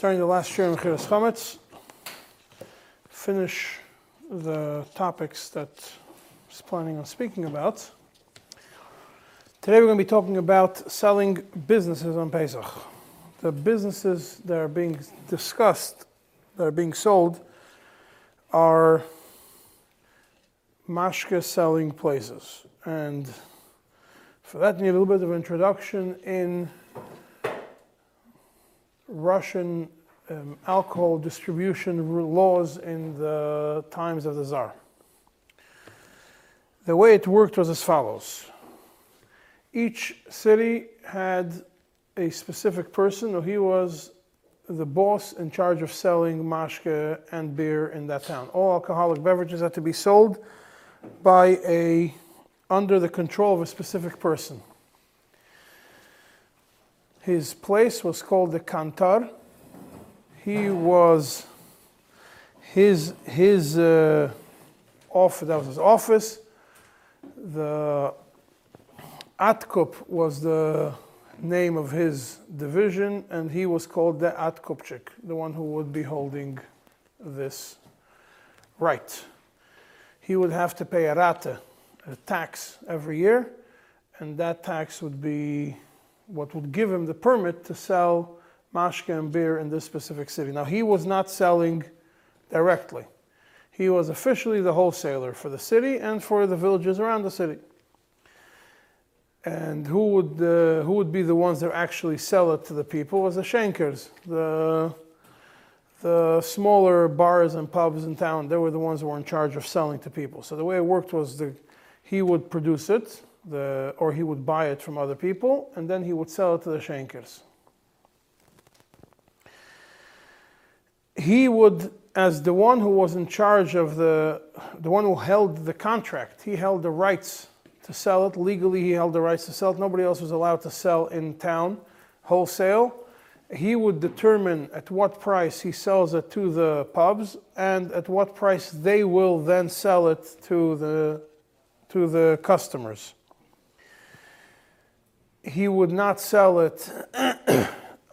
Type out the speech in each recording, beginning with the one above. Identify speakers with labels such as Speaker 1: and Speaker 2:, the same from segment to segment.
Speaker 1: starting the last year in Chiras Chametz, finish the topics that I was planning on speaking about. Today we're going to be talking about selling businesses on Pesach. The businesses that are being discussed, that are being sold, are mashke selling places. And for that, you need a little bit of introduction in Russian um, alcohol distribution laws in the times of the Tsar. The way it worked was as follows each city had a specific person, or he was the boss in charge of selling mashke and beer in that town. All alcoholic beverages had to be sold by a under the control of a specific person. His place was called the Kantar. He was his his uh, office. That was his office. The Atkup was the name of his division, and he was called the Atkupchik, the one who would be holding this right. He would have to pay a rate, a tax every year, and that tax would be what would give him the permit to sell mashke and beer in this specific city. Now, he was not selling directly. He was officially the wholesaler for the city and for the villages around the city. And who would, uh, who would be the ones that actually sell it to the people was the shankers, the, the smaller bars and pubs in town. They were the ones who were in charge of selling to people. So the way it worked was the, he would produce it, the, or he would buy it from other people, and then he would sell it to the shankers. He would, as the one who was in charge of the, the one who held the contract, he held the rights to sell it. Legally, he held the rights to sell it. Nobody else was allowed to sell in town wholesale. He would determine at what price he sells it to the pubs and at what price they will then sell it to the, to the customers he would not sell it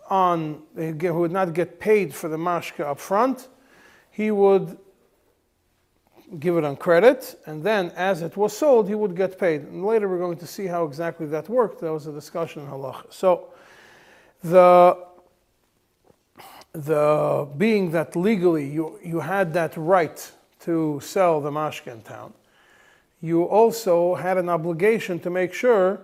Speaker 1: on, he would not get paid for the mashka up front. He would give it on credit, and then as it was sold, he would get paid. And later we're going to see how exactly that worked. There was a discussion in halacha. So the the being that legally you, you had that right to sell the mashka in town, you also had an obligation to make sure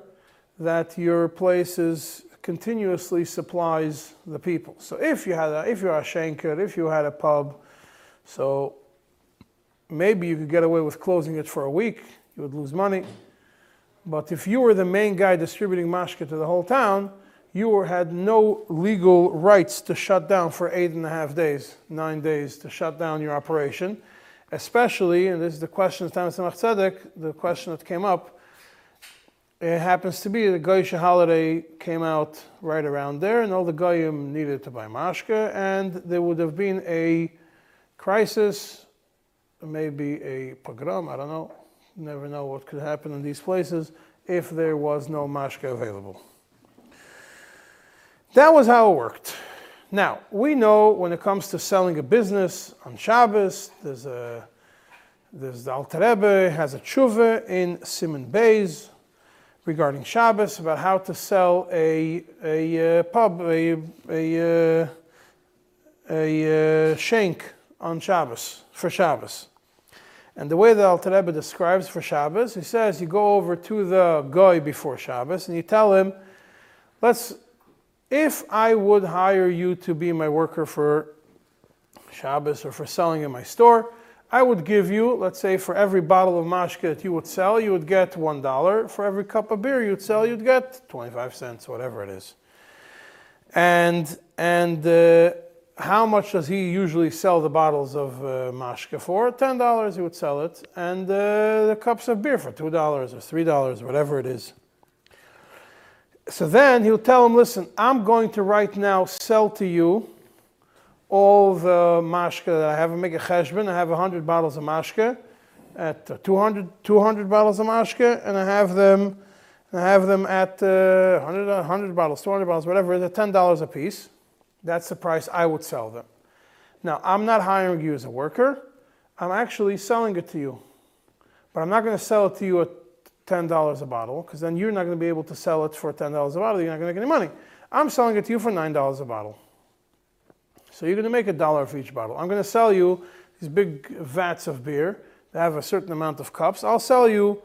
Speaker 1: that your place is continuously supplies the people. So if you had a, if you're a shanker, if you had a pub, so maybe you could get away with closing it for a week, you would lose money. But if you were the main guy distributing mashke to the whole town, you were, had no legal rights to shut down for eight and a half days, nine days, to shut down your operation. Especially, and this is the question of Tzemach Tzedek, the question that came up, it happens to be the Goyish holiday came out right around there, and all the Goyim needed to buy mashke, and there would have been a crisis, maybe a pogrom, I don't know. Never know what could happen in these places if there was no mashke available. That was how it worked. Now, we know when it comes to selling a business on Shabbos, there's a there's the Alter Rebbe has a tshuva in Simon Beis, regarding Shabbos about how to sell a, a uh, pub, a, a, uh, a uh, shank on Shabbos, for Shabbos. And the way that Alter Rebbe describes for Shabbos, he says you go over to the guy before Shabbos and you tell him, let's, if I would hire you to be my worker for Shabbos or for selling in my store, I would give you, let's say, for every bottle of mashke that you would sell, you would get one dollar. For every cup of beer you'd sell, you'd get twenty-five cents, whatever it is. And and uh, how much does he usually sell the bottles of uh, mashke for? Ten dollars he would sell it, and uh, the cups of beer for two dollars or three dollars, whatever it is. So then he'll tell him, listen, I'm going to right now sell to you all the mashke that I have. I make a cheshbon. I have 100 bottles of mashke at 200, 200 bottles of mashke, and I have them, I have them at uh, 100, 100 bottles, 200 bottles, whatever, at $10 a piece. That's the price I would sell them. Now, I'm not hiring you as a worker. I'm actually selling it to you. But I'm not going to sell it to you at $10 a bottle because then you're not going to be able to sell it for $10 a bottle. You're not going to make any money. I'm selling it to you for $9 a bottle. So you're going to make a dollar for each bottle. I'm going to sell you these big vats of beer that have a certain amount of cups. I'll sell you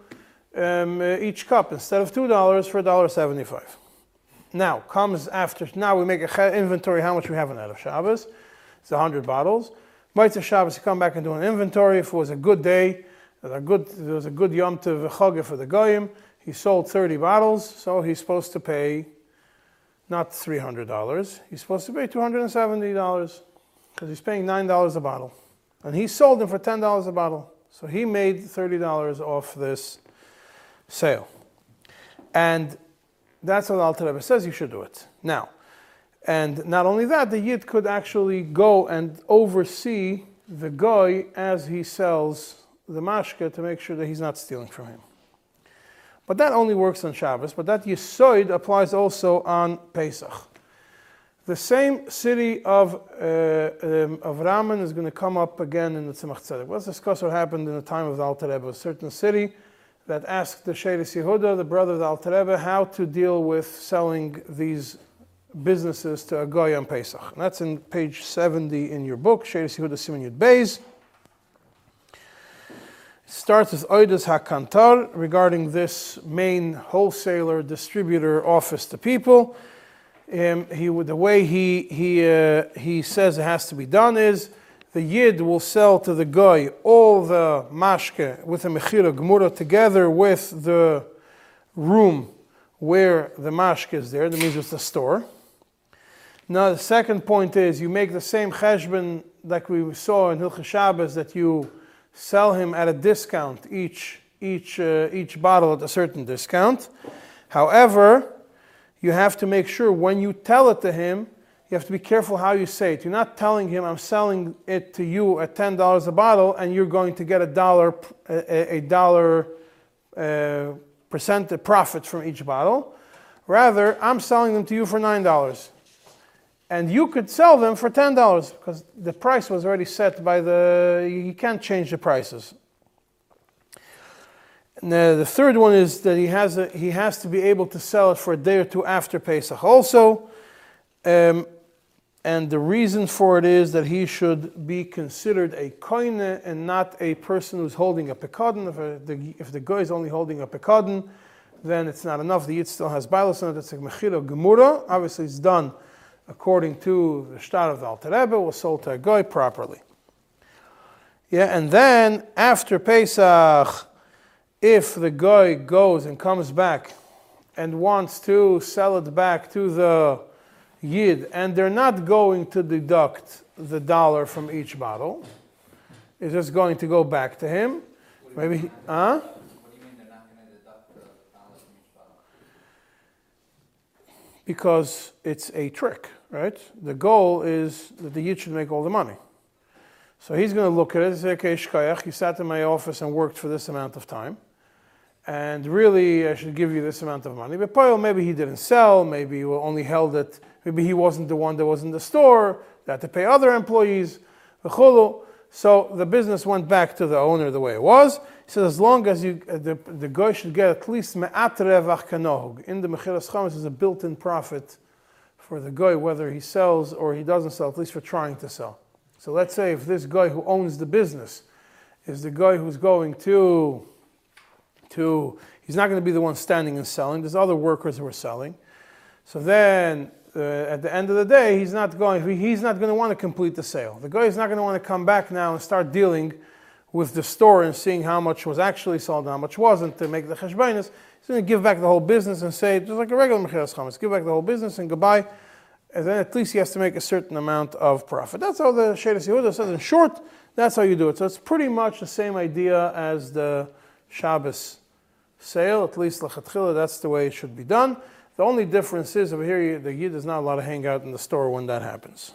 Speaker 1: um, uh, each cup instead of $2 for $1.75. Now comes after, now we make an inventory how much we have in of Shabbos. It's 100 bottles. Mitzvah Shabbos, you come back and do an inventory. If it was a good day, a good, there was a good Yom Tov for the Goyim. He sold 30 bottles, so he's supposed to pay not $300. He's supposed to pay $270 because he's paying $9 a bottle. And he sold them for $10 a bottle. So he made $30 off this sale. And that's what Alter Rebbe says you should do it. Now, and not only that, the Yid could actually go and oversee the guy as he sells the mashke to make sure that he's not stealing from him. But that only works on Shabbos, but that Yisoid applies also on Pesach. The same city of, uh, um, of Raman is going to come up again in the Tzemach Tzedek. Let's discuss what happened in the time of the Alter Rebbe. A certain city that asked the Sheres Yehuda, the brother of the Alter Rebbe, how to deal with selling these businesses to a Goy on Pesach. And that's in page 70 in your book, Sheres Yehuda Siman Yud Beis starts with Oidas HaKantar regarding this main wholesaler distributor office to people. Um, he, the way he, he, uh, he says it has to be done is the Yid will sell to the guy all the mashke with the Mechira Gemura together with the room where the mashke is there. That means it's the store. Now, the second point is you make the same cheshbon like we saw in Hilchah Shabbos that you sell him at a discount each, each, uh, each bottle at a certain discount. However, you have to make sure when you tell it to him, you have to be careful how you say it. You're not telling him, I'm selling it to you at $10 a bottle and you're going to get a dollar, a, a dollar uh, percent profit from each bottle. Rather, I'm selling them to you for $9 and you could sell them for ten dollars because the price was already set by the. You can't change the prices. And the, the third one is that he has a, he has to be able to sell it for a day or two after Pesach also. Um, and the reason for it is that he should be considered a koine and not a person who's holding a pekadon. If, the, if the guy is only holding a pekadon, then it's not enough. The yid still has bilas on it. It's a mechira gemura. Obviously, it's done according to the Shtar of the Alter Rebbe, was sold to a goy properly. Yeah, and then after Pesach, if the guy goes and comes back and wants to sell it back to the yid, and they're not going to deduct the dollar from each bottle, it's just going to go back to him. Maybe, huh? Because it's a trick right? The goal is that the Yid should make all the money. So he's going to look at it and say, okay, Shkayach, you sat in my office and worked for this amount of time. And really, I should give you this amount of money. But Poil, maybe he didn't sell, maybe he only held it, maybe he wasn't the one that was in the store, they had to pay other employees. So the business went back to the owner the way it was. He said, as long as you, uh, the, the guy should get at least me'at revach kanohug. In the Mechiras Chametz is a built-in profit for the guy, whether he sells or he doesn't sell, at least for trying to sell. So let's say if this guy who owns the business is the guy who's going to, to he's not going to be the one standing and selling. There's other workers who are selling. So then uh, at the end of the day, he's not going, he's not going to want to complete the sale. The guy is not going to want to come back now and start dealing with the store and seeing how much was actually sold and how much wasn't to make the cheshbainis. He's going to give back the whole business and say, just like a regular Mechiras Chametz, give back the whole business and goodbye. And then at least he has to make a certain amount of profit. That's how the Sheres Yehuda says. In short, that's how you do it. So it's pretty much the same idea as the Shabbos sale, at least Lachatchila, that's the way it should be done. The only difference is over here, the Yid is not allowed to hang out in the store when that happens.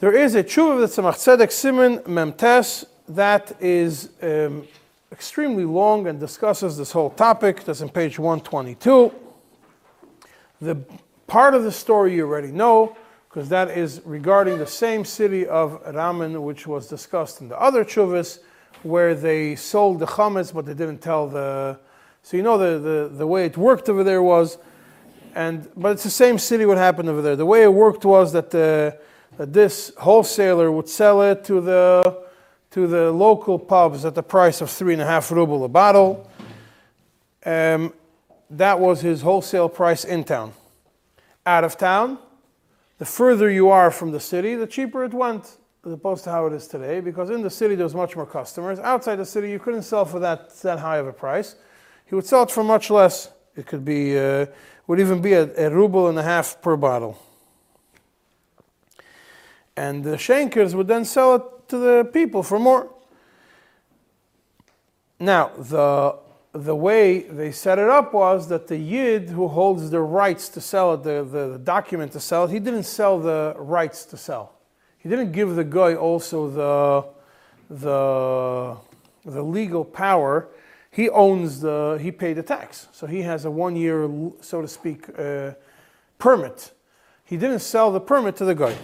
Speaker 1: There is a tshuva of the Tzemach Tzedek Simon Memtes that is um, extremely long and discusses this whole topic. That's in page 122. The Part of the story you already know, because that is regarding the same city of Raman, which was discussed in the other chuvas, where they sold the chametz, but they didn't tell the. So you know the, the, the way it worked over there was, and but it's the same city. What happened over there? The way it worked was that the, that this wholesaler would sell it to the to the local pubs at the price of three and a half ruble a bottle. Um, that was his wholesale price in town. Out of town, the further you are from the city, the cheaper it went, as opposed to how it is today, because in the city there's much more customers. Outside the city, you couldn't sell for that, that high of a price. He would sell it for much less. It could be, uh, would even be a, a ruble and a half per bottle. And the shankers would then sell it to the people for more. Now, the, the way they set it up was that the Yid who holds the rights to sell it, the, the, the document to sell it, he didn't sell the rights to sell. He didn't give the guy also the, the, the legal power. He owns the, he paid the tax. So he has a one year, so to speak, uh, permit. He didn't sell the permit to the guy.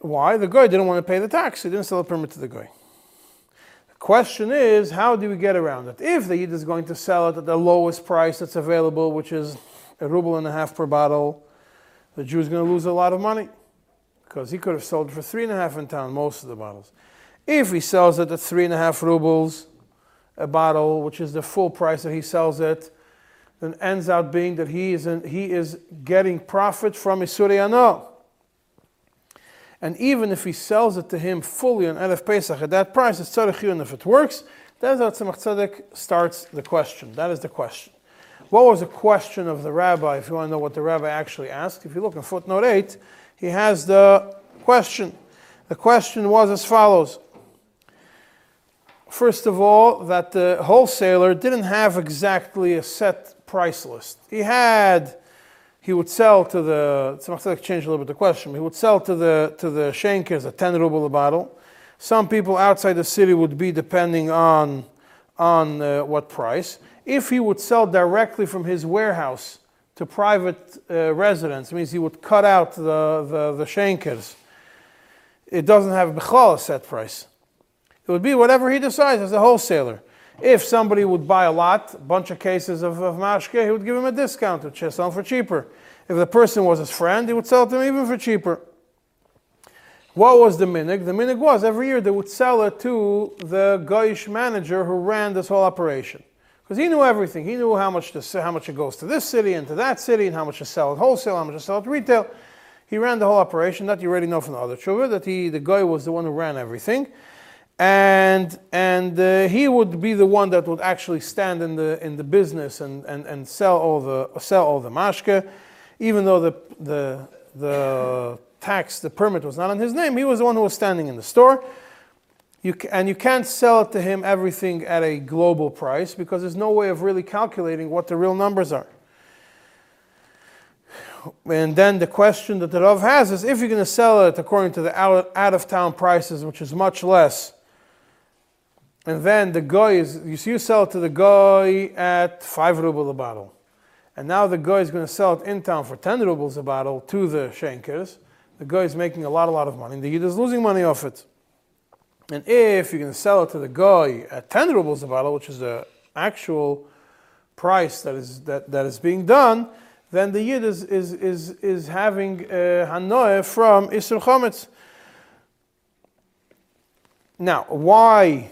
Speaker 1: Why? The guy didn't want to pay the tax. He didn't sell a permit to the guy. The question is, how do we get around it? If the Yid is going to sell it at the lowest price that's available, which is a ruble and a half per bottle, the Jew is going to lose a lot of money because he could have sold for three and a half in town most of the bottles. If he sells it at three and a half rubles a bottle, which is the full price that he sells it, then ends out being that he is, in, he is getting profit from Isurei Hana. And even if he sells it to him fully on Erev Pesach at that price, it's tzarech and if it works, that's how Tzemach Tzedek starts the question. That is the question. What was the question of the rabbi, if you want to know what the rabbi actually asked? If you look in footnote 8, he has the question. The question was as follows. First of all, that the wholesaler didn't have exactly a set price list. He had he would sell to the, Tzemach change a little bit the question, he would sell to the, to the shankers a 10 ruble a bottle. Some people outside the city would be depending on, on uh, what price. If he would sell directly from his warehouse to private uh, residents, means he would cut out the, the, the shankers. It doesn't have a set price. It would be whatever he decides as a wholesaler. If somebody would buy a lot, a bunch of cases of, of mashke, he would give him a discount, which sell for cheaper. If the person was his friend, he would sell to him even for cheaper. What was the minig? The minig was every year they would sell it to the Goyish manager who ran this whole operation. Because he knew everything. He knew how much, to, how much it goes to this city and to that city, and how much to sell at wholesale, how much to sell at retail. He ran the whole operation. That you already know from the other tshuva, that he, the guy was the one who ran everything and and uh, he would be the one that would actually stand in the in the business and, and, and sell all the sell all the mashke, even though the the the tax the permit was not on his name. He was the one who was standing in the store. You and you can't sell it to him everything at a global price because there's no way of really calculating what the real numbers are. And then the question that the Rav has is if you're going to sell it according to the out, out of town prices, which is much less and then the guy is, you see, you sell it to the guy at 5 rubles a bottle. And now the guy is going to sell it in town for 10 rubles a bottle to the shankers. The guy is making a lot, a lot of money. The Yid is losing money off it. And if you're going to sell it to the guy at 10 rubles a bottle, which is the actual price that is, that, that is being done, then the Yid is, is, is, is having uh, Hanoah from Isser Chometz. Now, why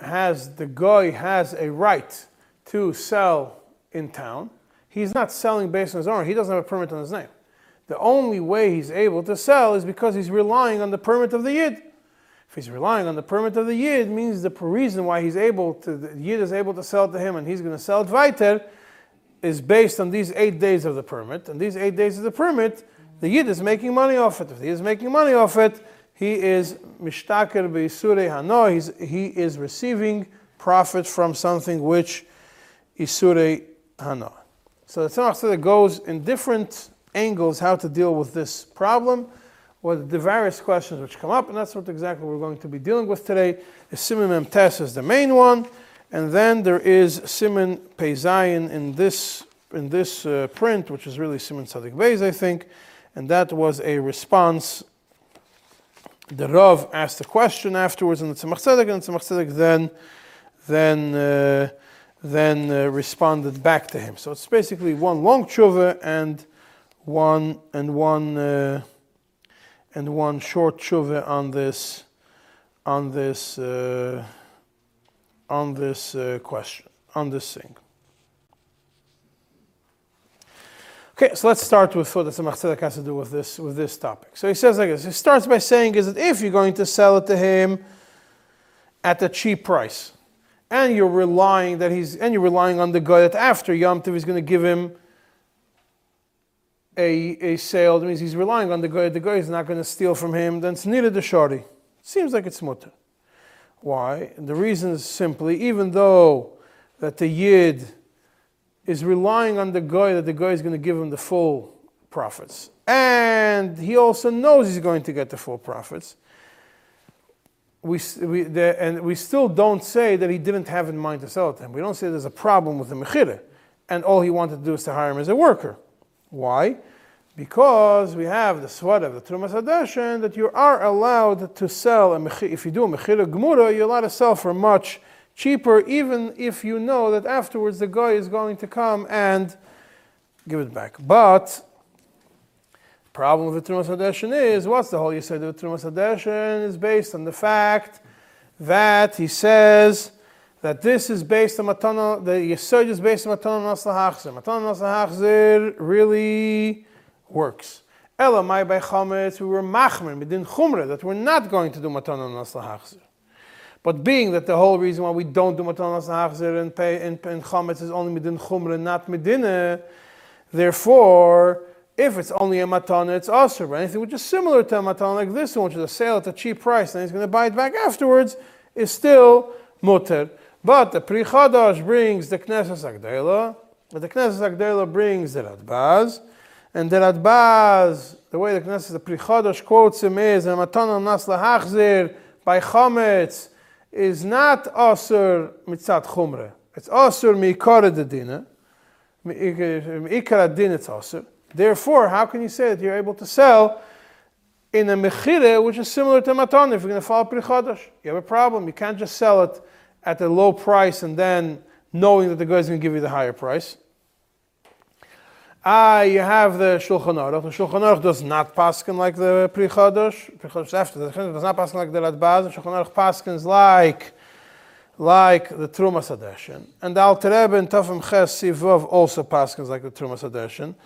Speaker 1: has the guy has a right to sell in town, he's not selling based on his own. He doesn't have a permit on his name. The only way he's able to sell is because he's relying on the permit of the yid. If he's relying on the permit of the yid, means the reason why he's able to, the yid is able to sell to him, and he's going to sell it weiter, is based on these eight days of the permit. And these eight days of the permit, the yid is making money off it. If he is making money off it, he is mishtaker beisure hano. He's, he is receiving profit from something which isure hano. So the Tzemach goes in different angles how to deal with this problem, or the various questions which come up, and that's what exactly we're going to be dealing with today. Simon Memtes is the main one, and then there is Simon Peizayin in this in this uh, print, which is really Simon Tzadik Beis, I think, and that was a response. The Rav asked a question afterwards in the Tzemach Tzedek, and the Tzemach Tzedek then, then, uh, then uh, responded back to him. So it's basically one long tshuva and one and one uh, and one short tshuva on this on this uh, on this uh, question on this thing. Okay, so let's start with what the Tzemach has to do with this with this topic. So he says like this. He starts by saying is that if you're going to sell it to him at a cheap price, and you're relying that he's and you're relying on the guy that after Yom Tov he's going to give him a, a sale, that means he's relying on the guy, the guy is not going to steal from him, then it's neither the shorty. Seems like it's mutter. Why? And the reason is simply, even though that the yid is relying on the guy, that the guy is going to give him the full profits, and he also knows he's going to get the full profits, we, we, the, and we still don't say that he didn't have in mind to sell it to him. We don't say there's a problem with the mechire, and all he wanted to do is to hire him as a worker. Why? Because we have the sweat of the Trumas Hadeshin that you are allowed to sell, a mechir, if you do a Mechira Gemura, you're allowed to sell for much cheaper, even if you know that afterwards the guy is going to come and give it back. But problem with the Trumas Hadeshin is, what's the whole you said the Trumas Hadeshin is based on the fact that he says, that this is based on Matana, the Yesod is based on Matana Nasla Hachzir. Matana Nasla Hachzir really works. Ella mai by Chametz, we were machmer, midin chumra, that we're not going to do Matana Nasla Hachzir. But being that the whole reason why we don't do Matana Nasla Hachzir and, pay, and, and Chametz is only midin chumra, not medina, therefore, if it's only a matana, it's also anything which is similar to a matana like this one, which is a sale at a cheap price, and he's going to buy it back afterwards, is still mutter. But the Pri Chadash brings the Knesset HaGedolah, the Knesset HaGedolah brings the Radbaz, and the Radbaz, the way the Knesset, the Pri Chadash quotes him is, and Matana Nas Lahachzir by Chametz is not Asur Mitzat Chumre. It's Asur Mikara Dedina. Mikara Din it's Asur. Therefore, how can you say that you're able to sell in a Mechire which is similar to Matan if you're going to follow Pri Chadash? You have a problem. You can't just sell it at a low price and then knowing that the guy is going to give you the higher price. Ah, you have the Shulchan Aruch. The Shulchan Aruch does not paskin like the Pri Chadash. Pri after the does not paskin like the Radbaz. The Shulchan Aruch paskins like like the Trumas Hadeshin. And the Alter Rebbe in Tafim Ches Sivov also paskins like the Trumas Hadeshin.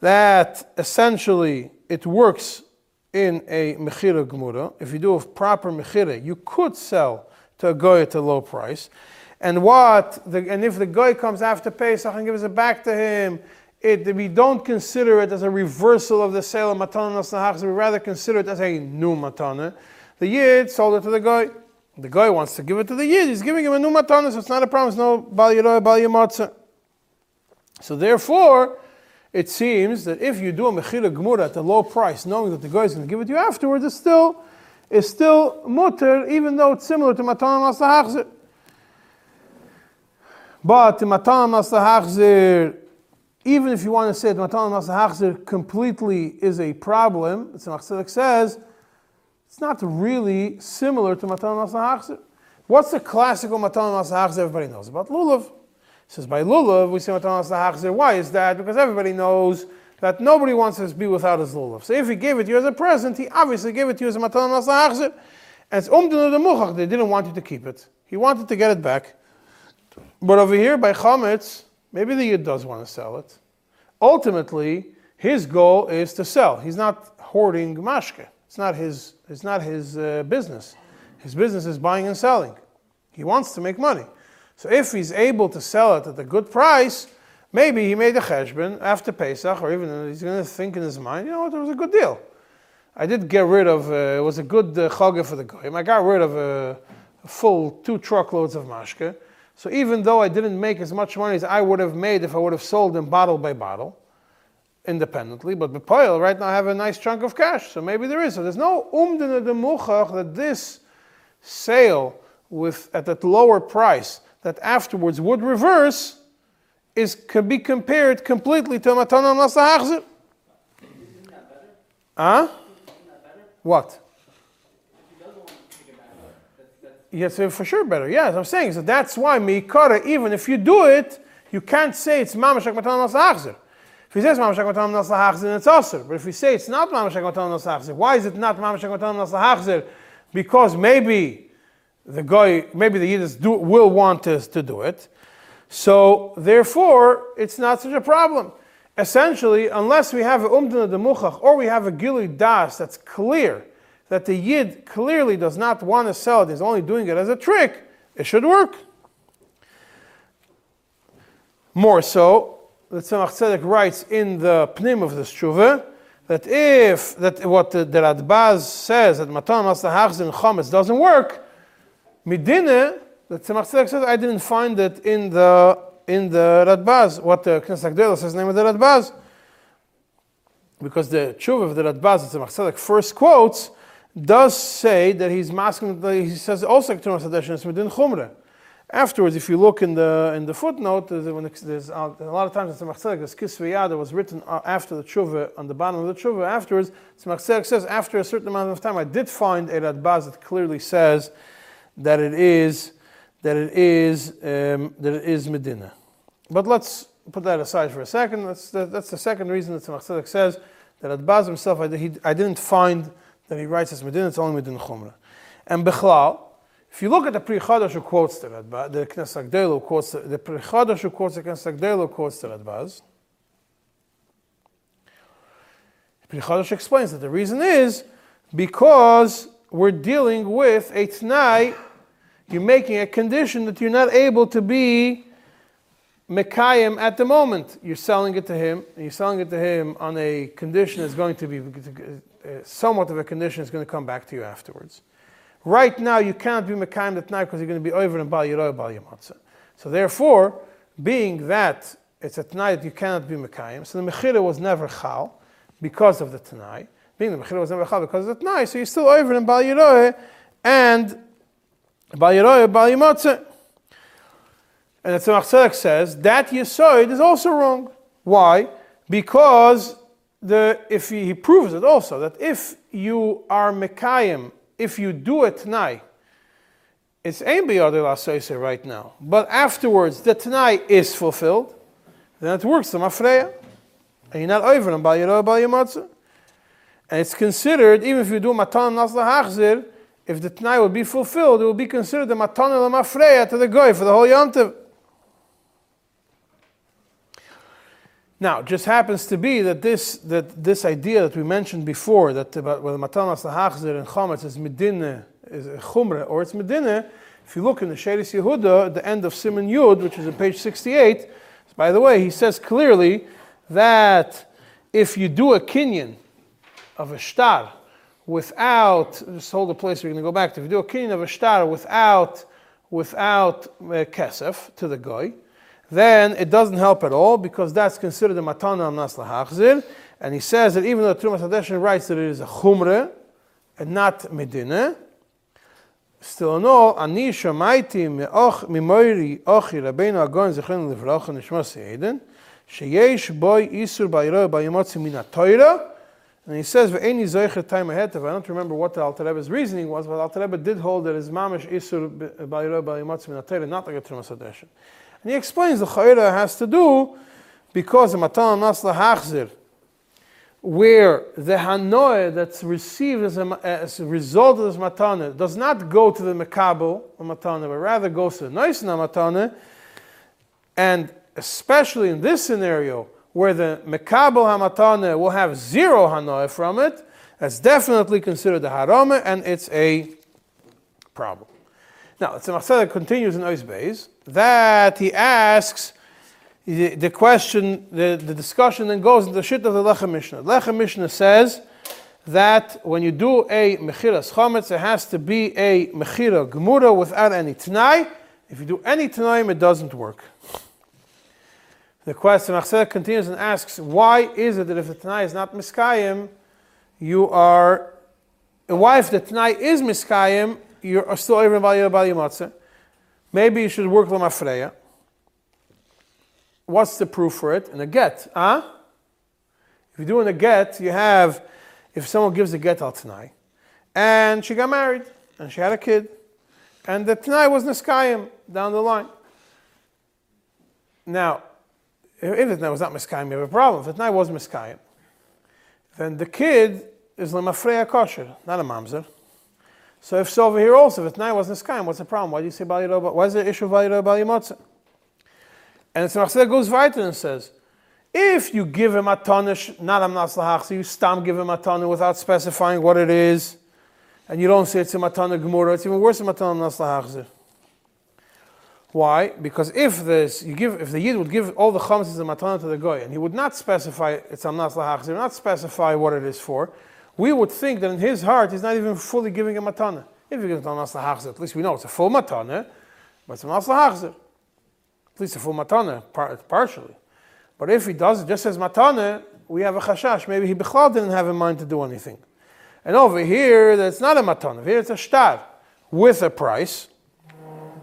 Speaker 1: That essentially it works in a Mechira Gemura. If you do a proper Mechira, you could sell to a Goy at a low price. And what the, and if the guy comes after Pesach and gives it back to him, it, we don't consider it as a reversal of the sale of matana nasnahach. We rather consider it as a new matana. Eh? The yid sold it to the guy. The guy wants to give it to the yid. He's giving him a new matana, so it's not a problem. It's no bal yiroy, bal. So therefore, it seems that if you do a mechira gemura at a low price, knowing that the guy is going to give it to you afterwards, it's still is still mutter, even though it's similar to matan masahachzir. But the matan masahachzir, even if you want to say that matan masahachzir completely is a problem, the Tzemach says it's not really similar to matan masahachzir. What's the classical matan masahachzir everybody knows about lulav? It says by lulav we say matan masahachzir. Why is that? Because everybody knows that nobody wants to be without his lulav. So if he gave it to you as a present, he obviously gave it to you as a matan nasachzir. And it's umdinu the they didn't want you to keep it. He wanted to get it back. But over here by chametz, maybe the yid does want to sell it. Ultimately, his goal is to sell. He's not hoarding mashke. It's not his, it's not his uh, business. His business is buying and selling. He wants to make money. So if he's able to sell it at a good price, Maybe he made a cheshbon after Pesach, or even he's going to think in his mind, you know what, it was a good deal. I did get rid of, uh, it was a good uh, for the goyim. I got rid of a, a, full two truckloads of mashke. So even though I didn't make as much money as I would have made if I would have sold them bottle by bottle, independently, but Bepoil right now I have a nice chunk of cash, so maybe there is. So there's no umdina de muchach that this sale with at that lower price that afterwards would reverse is could be compared completely to matana nasa hachzer. Huh? What? Yes, uh, for sure better. Yes, I'm saying so. That's why mikara. Even if you do it, you can't say it's mamashak matana nasa hachzer. If he says mamashak matana nasahachzer, then it's aser. But if we say it's not mamashak matana nasa hachzer, why is it not mamashak matana nasa hachzer? Because maybe the guy, maybe the Yiddish do, will want us to do it. So therefore, it's not such a problem. Essentially, unless we have a umdana de or we have a gili das that's clear that the yid clearly does not want to sell it, he's only doing it as a trick, it should work. More so, the Tzemach Tzedek writes in the pnim of the Shuvah that if that what the, the Radbaz says that matan masa hachzin chametz doesn't work, midine the Tzemach Tzedek says, I didn't find it in the in the Radbaz, what the Knesset HaGedolah says the name of the Radbaz. Because the tshuva of the Radbaz, the Tzemach Tzedek first quotes, does say that he's masking, he says also Ketuma Sadesh is Chumre. Afterwards, if you look in the in the footnote, there's, when there's, uh, a lot of times in Tzemach this Kisveyada was written uh, after the tshuva, on the bottom of the tshuva. Afterwards, Tzemach says, after a certain amount of time, I did find a Radbaz that clearly says that it is that it is um, that it is Medina. But let's put that aside for a second. That's the, that's the second reason that Tzemach says that at Baz himself, I, he, I didn't find that he writes as Medina. It's only Medina Chumra. And Bechlal, if you look at the Pri Chadash who quotes the Radbaz, the Knesset HaGedolah quotes the, the Pri Chadash who quotes the Knesset quotes the Radbaz. Pri Chadash explains that the reason is because we're dealing with a Tnai you're making a condition that you're not able to be Mekayim at the moment. You're selling it to him, and you're selling it to him on a condition that's going to be uh, somewhat of a condition is going to come back to you afterwards. Right now, you cannot be Mekayim that night because you're going to be over in Bal Yamatzah. So therefore, being that it's at night, you cannot be Mekayim, so the Mechira was never Chal because of the Tanai. Being the Mechira was never Chal because of the Tanai, so you're still over in Bal Yeroy, and Bal Yeroy, Bal. And the Tzemach Tzedek says that Yesoid is also wrong. Why? Because the, if he, he, proves it also that if you are Mekayim, if you do it tonight, it's Ein B'Yadei right now. But afterwards, the tonight is fulfilled, then it works the Mafreya. And you're not over Bal Yeroy, Bal Yamatzah. And it's considered, even if you do Matan Nasla Hachzir, if the Tanai will be fulfilled, it will be considered the Matan Mafreya to the Goy for the whole Yontiv. Now, it just happens to be that this, that this idea that we mentioned before, that about whether matanas and chametz is medina, is chumra, or it's medina, if you look in the Sheris Yehuda, at the end of Simon Yud, which is on page 68, by the way, he says clearly that if you do a kinyan of a star without, just hold the place we're going to go back to, if you do a kinyan of a star without, without uh, kesef to the guy, then it doesn't help at all because that's considered a matana al nas lahachzir. And he says that even though Trumas Hadeshin writes that it is a chumre and not medina, still all, ani shamaiti mimoiri ochi rabbeinu agon zechon livrocha nishmas eden, sheyesh boy isur bayro bayimotzi min ha and he says, "Ve'eni zoicher time ahead." Of. I don't remember what the Alter Rebbe's reasoning was, but Alter Rebbe did hold that his mamish isur bayro bayimotzi min not like a Trumas. And he explains the chayra has to do because the matan nasla hachzir, where the hanoah that's received as a, as a result of this matana does not go to the mekabel matana, but rather goes to the noisna matana, and especially in this scenario where the mekabel hamatana will have zero hanoah from it, that's definitely considered a harama, and it's a problem. Now, the Tzemach continues in Ois that he asks the, the, question, the, the discussion then goes into the shit of the Lechem Mishnah. Lechem Mishnah says that when you do a Mechiras Chometz, it has to be a Mechira Gemura without any Tanai. If you do any Tanaim, it doesn't work. The question Machzeh continues and asks, why is it that if the Tanai is not Miskayim, you are, why if the Tanai is Miskayim, you're still over in Bali Matzah. Maybe you should work Lamafreya. what's the proof for it? In a get, huh? If you're doing a get, you have, if someone gives a get al tonight, and she got married, and she had a kid, and the tonight was niskayim down the line. Now, if the tonight was not miskayim, you have a problem. If the tonight was miskayim, then the kid is lemafreya kosher, not a mamzer. So if so over here also, if the tonight was niskayim, what's the problem? Why do you say bali Why is the issue bali bali motzah? And the Tzemach goes weiter and says, if you give him a tonish, not a naslahach, so you stam give him a tonish without specifying what it is, and you don't say it's a matana gemura, it's even worse than matana naslahachzir. Why? Because if this, you give, if the yid would give all the chametz as a matana to the goy, and he would not specify it's a naslahachzir, not specify what it is for, we would think that in his heart he's not even fully giving a matana. If he gives a naslahachzir, at least we know it's a full matana, but it's a naslahachzir at least a full matana, partially. But if he does it just as matana, we have a chashash. Maybe he bichlal didn't have in mind to do anything. And over here, that's not a matana. Here it's a shtar with a price.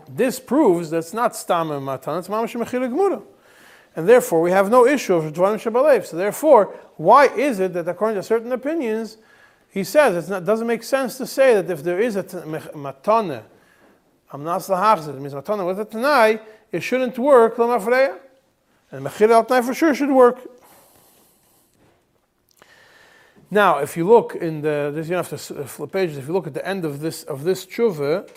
Speaker 1: This proves that it's not stam matana, it's mamash mechila gemura. And therefore, we have no issue of dvarim shabalev. So therefore, why is it that according to certain opinions, he says it doesn't make sense to say that if there is a matana, amnas lahachzir, it means matana with a tanai, it shouldn't work, Lamafreya. And Mechir al for sure should work. Now, if you look in the, this you have to flip pages. If you look at the end of this of this tshuva,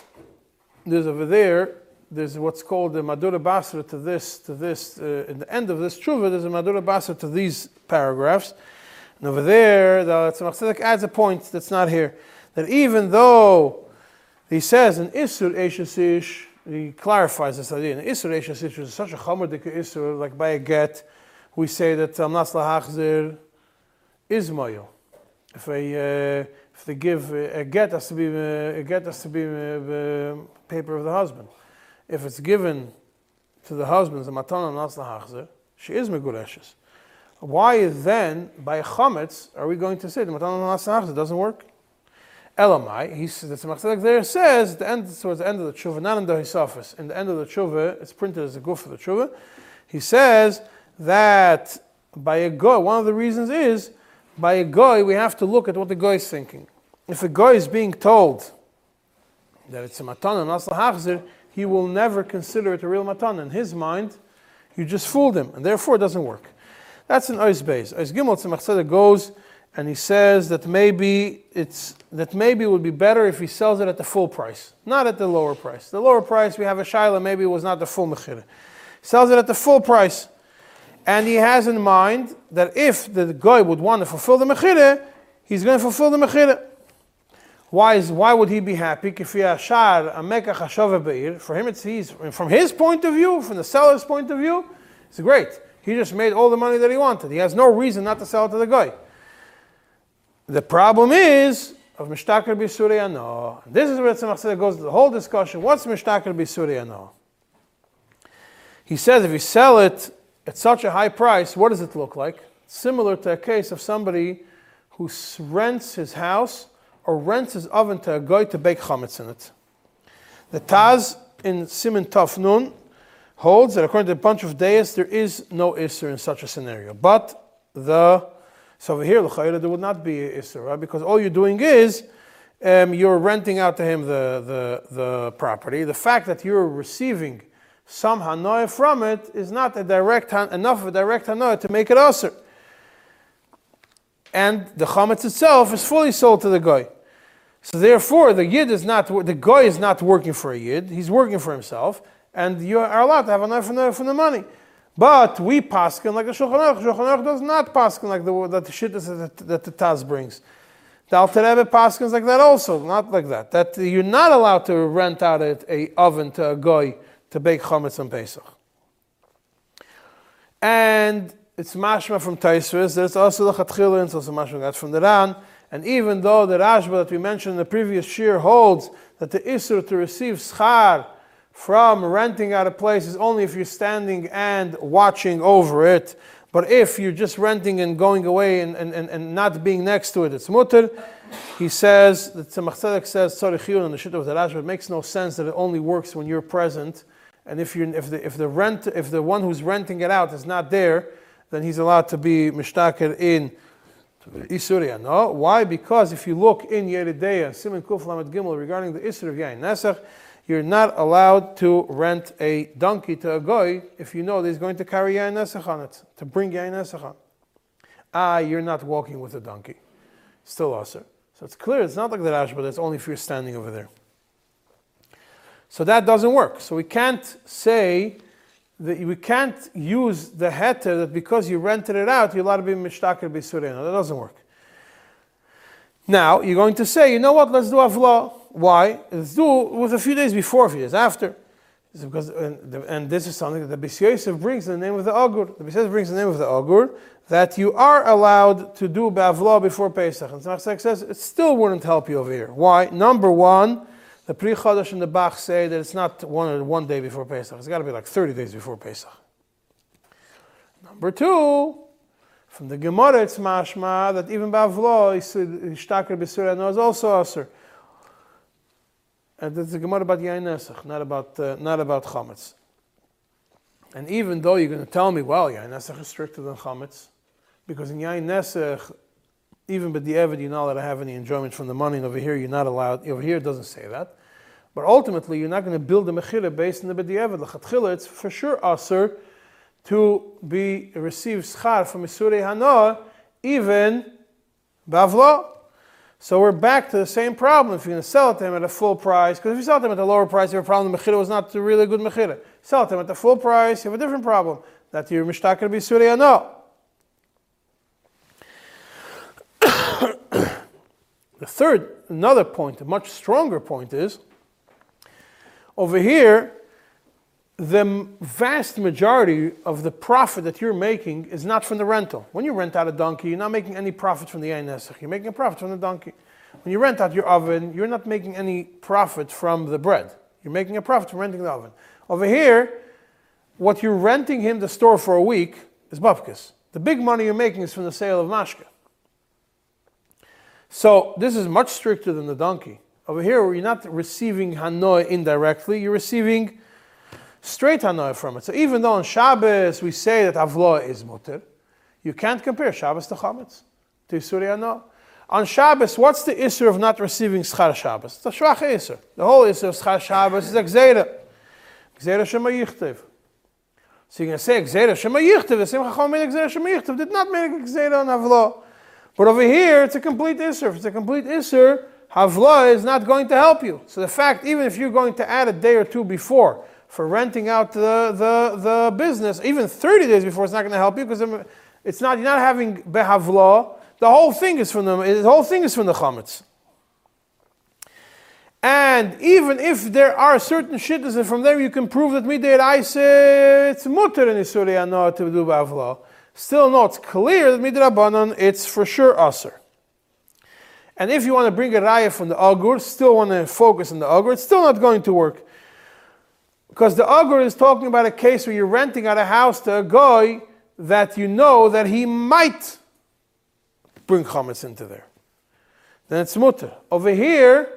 Speaker 1: there's over there. There's what's called the madura basra to this to this. Uh, in the end of this tshuva, there's a madura basra to these paragraphs. And over there, the Tzemach adds a point that's not here. That even though he says in Isur Eshesish, he clarifies this idea. In Isur Eshes is such a chomer Isur, like by a get, we say that Amnas Lahachzir is moyo. If, a, uh, if they give a, a get has to be uh, a get has to be the uh, paper of the husband. If it's given to the husband, the matana Amnas Lahachzir, she is Megureshes. Why then, by chametz, are we going to say the matana Amnas Lahachzir doesn't work? Elamai, he says, the there says, the end, towards the end of the tshuva, not in the Hisafis, in the end of the tshuva, it's printed as a goof of the tshuva, he says that by a goy, one of the reasons is, by a goy, we have to look at what the goy is thinking. If a goy is being told that it's a matan and hachzir, he will never consider it a real matan. In his mind, you just fooled him, and therefore it doesn't work. That's an Ois base. Ois Gimel Tzemach goes, and he says that maybe it's that maybe it would be better if he sells it at the full price, not at the lower price. The lower price we have a shaila, maybe it was not the full mechira. Sells it at the full price, and he has in mind that if the guy would want to fulfill the mechira, he's going to fulfill the mechira. Why is why would he be happy? For him, it's he's from his point of view, from the seller's point of view, it's great. He just made all the money that he wanted. He has no reason not to sell it to the guy. The problem is of Mishtakar B'Surya no. This is where Tzemach goes to the whole discussion. What's Mishtakar B'Surya no? He says if you sell it at such a high price, what does it look like? Similar to a case of somebody who rents his house or rents his oven to a guy to bake chametz in it. The Taz in Simon Tafnun holds that according to a bunch of days, there is no Isser in such a scenario. But the so over here, there would not be Isser, right? Because all you're doing is um, you're renting out to him the, the, the property. The fact that you're receiving some hanoah from it is not a direct enough of a direct hanoah to make it Isser. And the chametz itself is fully sold to the guy. So therefore, the yid is not the guy is not working for a yid; he's working for himself, and you are allowed to have enough from the money. But we paskin like the Shulchan Aruch. Shulchan Aruch does not paskin like the that the shit that, that the Taz brings. The Alter Rebbe paskins like that also, not like that. That you're not allowed to rent out a, a oven to a goy to bake chametz on Pesach. And it's mashma from Taisvis. There's also the Chatchilin. It's also mashma got from the Ran. And even though the Rashba that we mentioned in the previous shir holds that the Isur to receive schar from renting out a place is only if you're standing and watching over it. But if you're just renting and going away and, and, and, and not being next to it, it's mutter. He says, the Tzemach Tzedek says, Tzorich on the Shit of the Rashi, it makes no sense that it only works when you're present and if, you if, the, if, the rent, if the one who's renting it out is not there, then he's allowed to be mishtaker in Isuria. No, why? Because if you look in Yoreh De'ah, Simon Kuf Lamed Gimel, regarding the Isur of Yain Nesach, you're not allowed to rent a donkey to a goy if you know that he's going to carry Yain Nesach on it, to bring Yain Nesach on. Ah, you're not walking with a donkey. Still also. So it's clear, it's not like the Rash, but it's only if you're standing over there. So that doesn't work. So we can't say that we can't use the heter that because you rented it out, you're allowed to be mishtaker b'surena. That doesn't work. Now, you're going to say, you know what, let's do avla. Why? Let's do it with a few days before, a few days after. It's Because, and, and this is something that the Beis Yosef brings in the name of the Agur. The Beis Yosef brings in the name of the Agur that you are allowed to do Bavla before Pesach. And Tzemach says it still wouldn't help you over here. Why? Number one, the Pri Chadash and the Bach say that it's not one, one day before Pesach. It's got to be like 30 days before Pesach. Number two, from the Gemara it's mashma that even Bavlo, Ishtakar B'Surah is also Asr. And that's the Gemara about Yain Nesach, not about, uh, not about Chametz. And even though you're going to tell me, well, Yain Nesach is stricter than Chametz, because in Yain Nesach, even but the Evid, you're not allowed to have any enjoyment from the money, and over here you're not allowed. Over here it doesn't say that. But ultimately, you're not going to build a mechira based on the b'di'evid. L'chatchila, it's for sure aser to be receive schar from Isurei Hanoah, even bavla. So we're back to the same problem. If you're going to sell it to him at a full price, because if you sell it to him at a lower price, you have a problem. The mechira was not a really good mechira. Sell it to him at the full price, you have a different problem. That you're be b'Isurei Hanoah. The third, another point, a much stronger point is over here, the vast majority of the profit that you're making is not from the rental. When you rent out a donkey, you're not making any profit from the Einesach. You're making a profit from the donkey. When you rent out your oven, you're not making any profit from the bread. You're making a profit from renting the oven. Over here, what you're renting him the store for a week is bafkas. The big money you're making is from the sale of mashka. So this is much stricter than the donkey. Over here, you're not receiving hanoi indirectly, you're receiving straight hanoi from it. So even though on Shabbos we say that avlo is mutter, you can't compare Shabbos to chametz, to Isuri hanoi. On Shabbos, what's the issue of not receiving schar Shabbos? It's a shvach issue. The whole issue of schar Shabbos is a gzeira. Gzeira shema yichtiv. So you're going to say gzeira shema yichtiv. The same chacham made gzeira shema. Did not make gzeira on avlo. But over here, it's a complete. If it's a complete Isser, Havla is not going to help you. So the fact, even if you're going to add a day or two before for renting out the, the, the business, even 30 days before, it's not going to help you because it's not, you're not having Behavla. The whole thing is from the, the whole thing is from the Chametz. And even if there are certain shittas and from there you can prove that mideraisa, it's mutter in Isuria not to do Bavla still not clear that midrabanan it's for sure aser. And if you want to bring a raya from the agur, still want to focus on the agur, it's still not going to work. Because the agur is talking about a case where you're renting out a house to a guy that you know that he might bring chametz into there. Then it's mutter. Over here,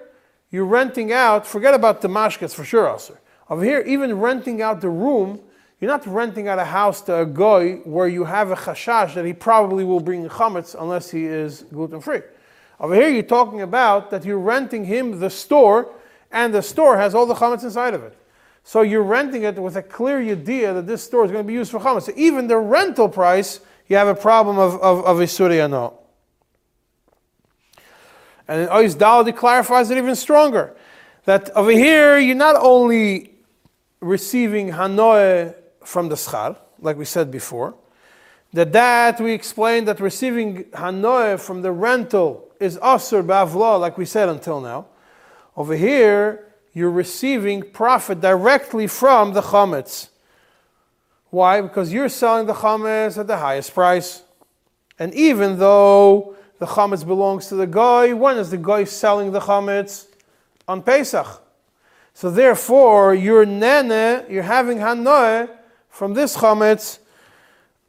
Speaker 1: you're renting out, forget about the mashkas, for sure, aser. Over here, even renting out the room you're not renting out a house to a goy where you have a chashash that he probably will bring chametz unless he is gluten free. Over here, you're talking about that you're renting him the store, and the store has all the chametz inside of it. So you're renting it with a clear idea that this store is going to be used for chametz. So even the rental price, you have a problem of, of, of. And Ois Daladi clarifies it even stronger. That over here, you're not only receiving Hanoe from the schar, like we said before. That that we explained that receiving hanoe from the rental is asur ba'avla, like we said until now. Over here, you're receiving profit directly from the chametz. Why? Because you're selling the chametz at the highest price. And even though the chametz belongs to the guy, when is the guy selling the chametz? On Pesach. So therefore, your nene, you're having hanoe from this chametz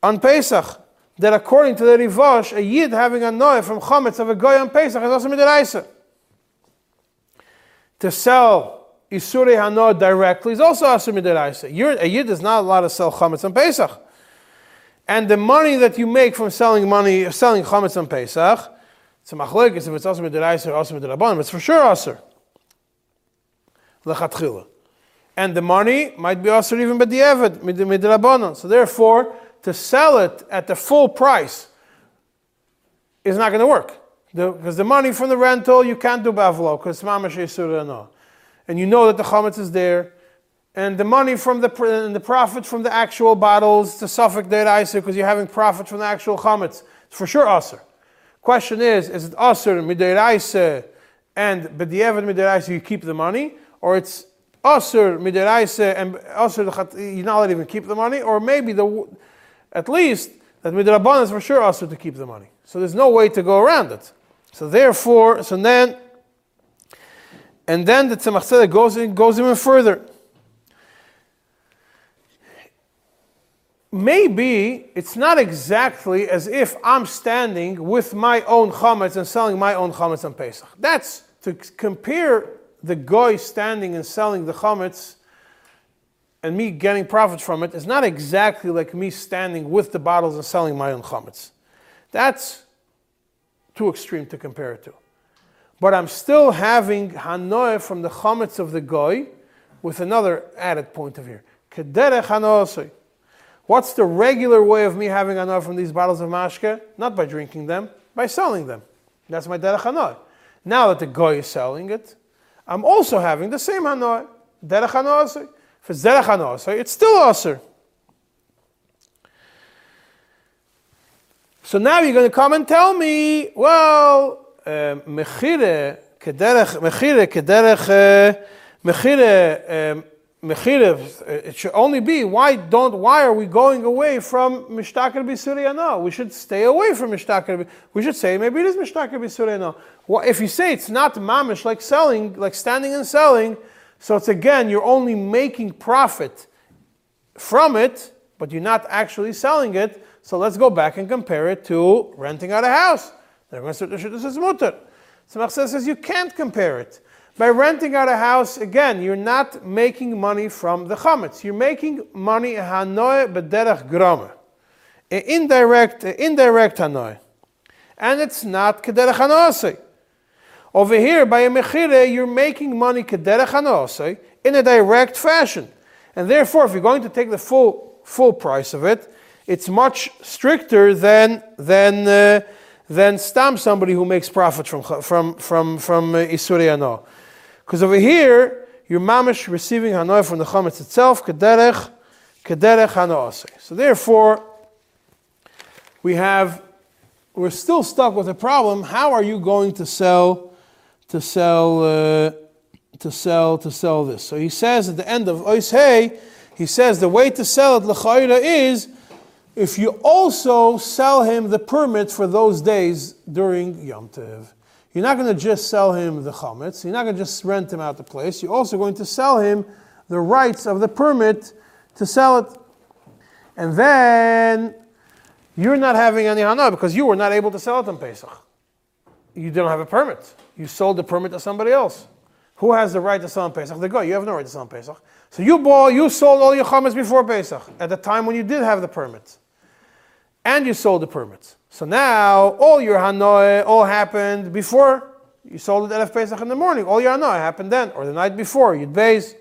Speaker 1: on Pesach. That according to the Rivash, a yid having a noy from chametz of a goy on Pesach is also midiraisa. To sell Isure Hano directly is also Asur Midiraisa. A Yid is not allowed to sell Chametz on Pesach. And the money that you make from selling money, selling Chametz on Pesach, it's a machlek, if it's Asur Midiraisa or Asur Midirabanan, it's for sure Asur. Lechatchila. And the money might be Asur even B'di'evet, Midirabanan. So therefore, to sell it at the full price is not going to work. Because the, the, money from the rental, you can't do Bavlo, because Mamash and you know that the chametz is there, and the money from the and the profit from the actual bottles, the suffix deraisa, because you're having profit from the actual chametz, it's for sure aser. Question is, is it aser mideraisa and b'diavad mideraisa you keep the money, or it's aser mideraisa and aser you're not allowed to even keep the money, or maybe the at least that midrabanan is for sure aser to keep the money. So there's no way to go around it. So therefore, so then and then the Tzemach goes, in, goes even further. Maybe it's not exactly as if I'm standing with my own chametz and selling my own chametz on Pesach. That's to compare the guy standing and selling the chametz and me getting profits from it is not exactly like me standing with the bottles and selling my own chametz. That's too extreme to compare it to but I'm still having hanoah from the chametz of the goy with another added point of view. What's the regular way of me having hanoah from these bottles of mashke? Not by drinking them, by selling them. That's my derech hanoah. Now that the goy is selling it, I'm also having the same hanoah. Derech hanoah. If it's derech hanoah, it's still aser. So now you're going to come and tell me, well, um, mechire kederech mechire kederech uh, mechire um, mechire it should only be why don't why are we going away from mishtaker b'suriyana we should stay away from mishtaker we should say maybe it is mishtaker b'suriyana well if you say it's not mamish like selling like standing and selling so it's again you're only making profit from it but you're not actually selling it so let's go back and compare it to renting out a house this is mutter. Says you can't compare it. By renting out a house, again, you're not making money from the chametz. You're making money hanoy b'derech grama, indirect, indirect hanoy, and it's not kederech hanosei. Over here, by a mechire, you're making money kederech hanosei in a direct fashion, and therefore, if you're going to take the full full price of it, it's much stricter than than. Uh, than stam somebody who makes profit from from from from uh. Because over here, you're mamish receiving hanoah from the chametz itself, kederech kederech hanoah. So therefore, we have we're still stuck with the problem. How are you going to sell to sell uh, to sell to sell this? So he says at the end of Ois Hey, he says the way to sell it l'chayra is if you also sell him the permit for those days during Yom Tov. You're not going to just sell him the chametz. You're not going to just rent him out the place. You're also going to sell him the rights of the permit to sell it. And then you're not having any hana because you were not able to sell it on Pesach. You didn't have a permit. You sold the permit to somebody else. Who has the right to sell on Pesach? The guy. You have no right to sell on Pesach. So you bought, you sold all your chametz before Pesach at the time when you did have the permit and you sold the permits. So now all your Hanoi all happened before you sold it at Pesach in the morning. All your Hanoi happened then, or the night before, you'd base.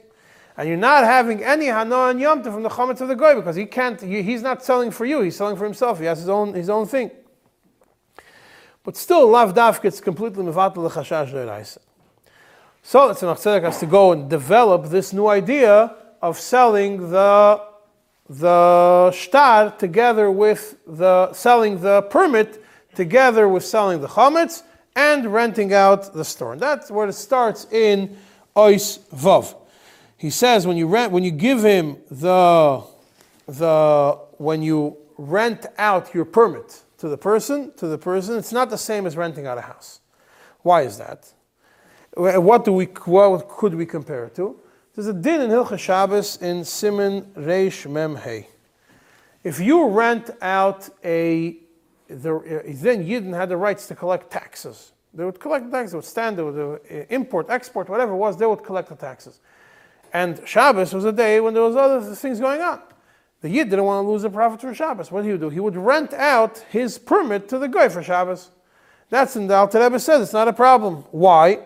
Speaker 1: And you're not having any Hanoi and Yom from the Chametz of the Goy because he can't, he's not selling for you, he's selling for himself. He has his own, his own thing. But still, Lav Daf gets completely Mevatel Chashash. So the Tzemach has to go and develop this new idea of selling the the shtar together with the selling the permit together with selling the chametz and renting out the store. And that's where it starts in Ois Vav. He says when you rent when you give him the the when you rent out your permit to the person to the person, it's not the same as renting out a house. Why is that? What do we what could we compare it to? There's a din in Hilchah Shabbos in Simon Reish Mem Hey. If you rent out a, the, then Yidden had the rights to collect taxes. They would collect the taxes, they would stand, they would uh, import, export, whatever it was, they would collect the taxes. And Shabbos was a day when there was other things going on. The Yid didn't want to lose the profit for Shabbos. What did he do? He would rent out his permit to the guy for Shabbos. That's in the Alter Rebbe says it's not a problem. Why?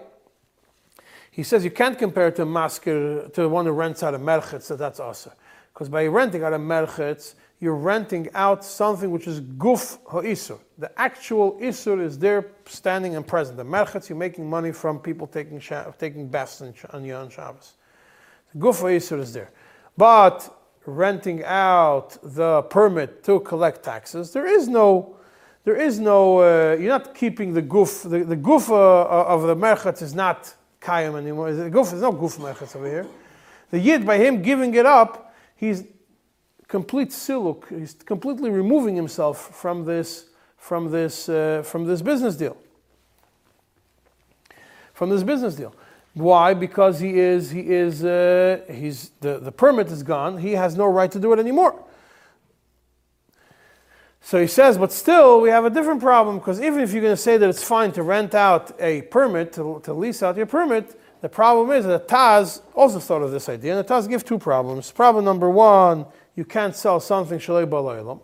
Speaker 1: He says you can't compare it to masker to the one who rents out a merchetz, so that's also. Because by renting out a merchetz, you're renting out something which is guf ha'isur. The actual isur is there standing and present. The merchetz, you're making money from people taking, taking baths on, on Yom Shabbos. The guf ha'isur is there. But renting out the permit to collect taxes, there is no, there is no, uh, you're not keeping the goof, the, the goof uh, of the merchetz is not kayam anymore. There's no goof merchetz over here. The yid, by him giving it up, he's complete siluk, he's completely removing himself from this, from this, uh, from this business deal. From this business deal. Why? Because he is, he is, uh, he's, the, the permit is gone. He has no right to do it anymore. So he says, but still, we have a different problem because even if you're going to say that it's fine to rent out a permit, to, to lease out your permit, the problem is that Taz also thought of this idea. And the Taz give two problems. Problem number one, you can't sell something shalei balaylam.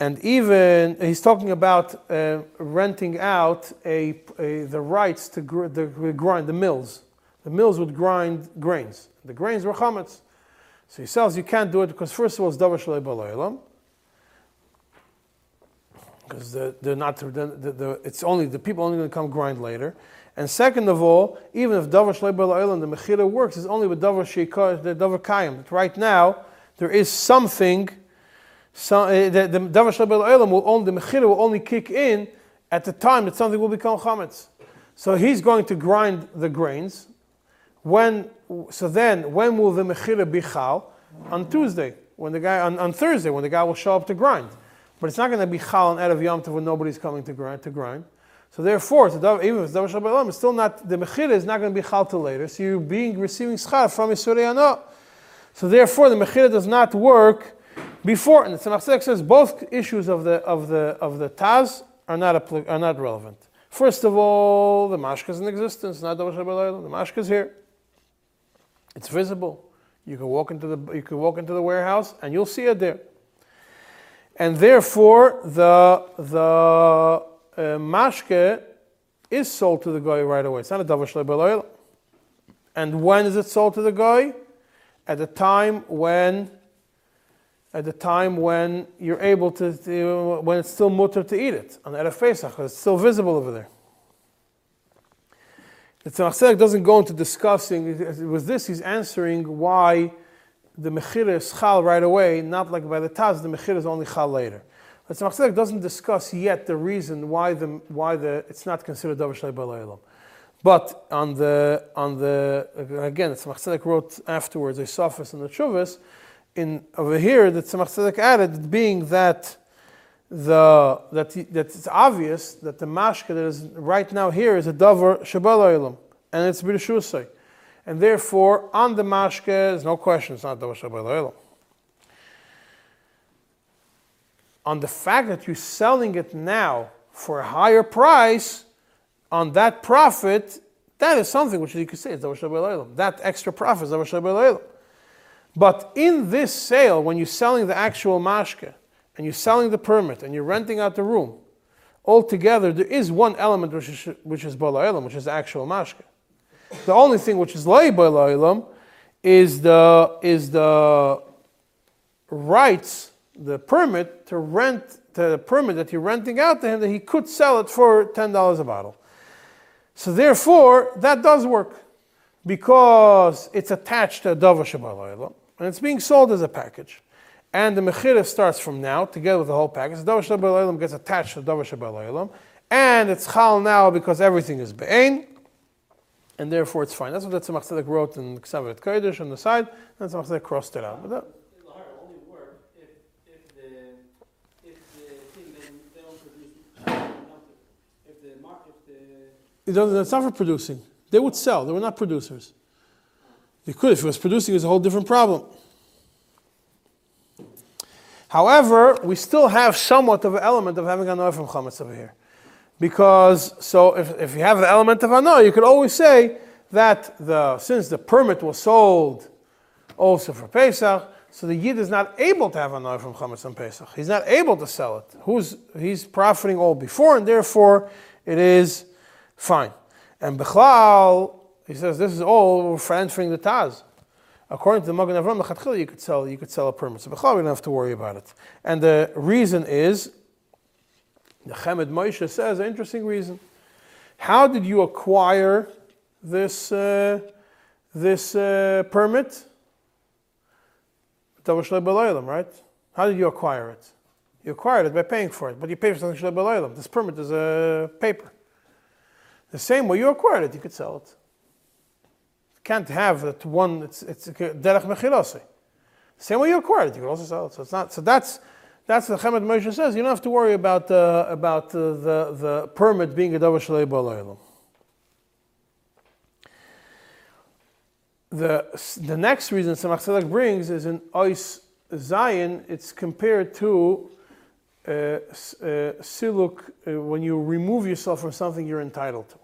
Speaker 1: And even he's talking about uh, renting out a, a, the rights to gr- the, grind the mills. The mills would grind grains. The grains were chametz. So he says you can't do it because first of all it's davar shalei. Because the, they're not, it's only the people only going to come grind later. And second of all, even if davar shalei balaylam the mechira works, it's only with davar sheikah the davar kayim. Right now there is something so, uh, the, Davar Shabbat Olam will only, the Mechira will only kick in at the time that something will become Chametz. So he's going to grind the grains. When, so then, when will the Mechira be Chal? On Tuesday, when the guy, on, on Thursday, when the guy will show up to grind. But it's not going to be Chal on Erev Yom Tov when nobody's coming to grind. To grind. So therefore, even if it's Shabbat it's still not, the Mechira is not going to be Chal till later. So you're being, receiving Schar from Yisurei So therefore, the Mechira does not work before, and the Tzemach says both issues of the, of the, of the Taz are not, are not relevant. First of all, the mashka is in existence, not the The mashka is here. It's visible. You can walk into the you can walk into the warehouse and you'll see it there. And therefore, the the uh, mashke is sold to the guy right away. It's not a davar And when is it sold to the guy? At the time when at the time when you're able to, to when it's still mutter to eat it on Erev Pesach, it's still visible over there. The Tzemach doesn't go into discussing, with this he's answering why the Mechir is chal right away, not like by the Taz, the Mechir is only chal later. The Tzemach doesn't discuss yet the reason why the, why the, it's not considered Davar Shlei Balaylam. But on the, on the again, the Tzemach wrote afterwards a Sophists and the Chuvas, in over here the Tzemach added, being that the that that it's obvious that the mashka that is right now here is a davar shabal and it's b'rishusay, and therefore on the mashka there's no question it's not davar shabal On the fact that you're selling it now for a higher price, on that profit, that is something which you could say is davar shabal That extra profit is davar shabal but in this sale, when you're selling the actual mashke, and you're selling the permit, and you're renting out the room, altogether there is one element which is which is bala which is the actual mashke. The only thing which is lay bala is the is the rights, the permit to rent the permit that you're renting out to him that he could sell it for ten dollars a bottle. So therefore, that does work because it's attached to a davar shabalayla and it's being sold as a package. And the mechira starts from now, together with the whole package. The davar gets attached to davar shabalaylam, and it's chal now because everything is be'ain, and therefore it's fine. That's what the Tzemach Tzedek wrote in Ksavet Kodesh on the side, and Tzemach Tzedek crossed it out. But that, it it's not for producing. They would sell. They were not producers. They could. If it was producing, it's a whole different problem. However, we still have somewhat of an element of having an oil from chametz over here. Because, so if, if you have the element of ano, you could always say that the, since the permit was sold also for Pesach, so the Yid is not able to have ano from Chametz on Pesach. He's not able to sell it. Who's, he's profiting all before, and therefore it is fine. And Bechlal, he says this is all for entering the Taz. According to the Magen Avram, you could sell you could sell a permit. So we don't have to worry about it. And the reason is the Chemed Moshe says an interesting reason. How did you acquire this uh, this uh, permit? Right? How did you acquire it? You acquired it by paying for it, but you pay for something This permit is a paper. The same way you acquired it, you could sell it. Can't have that one. It's it's derech mechilose. Same way you acquired it, you can also sell it. So it's not. So that's that's the Chemed Moshe says. You don't have to worry about uh, about uh, the the permit being a davar shalei. The the next reason Tzemach Tzedek brings is in Ois Zayin. It's compared to uh, uh, siluk uh, when you remove yourself from something you're entitled to.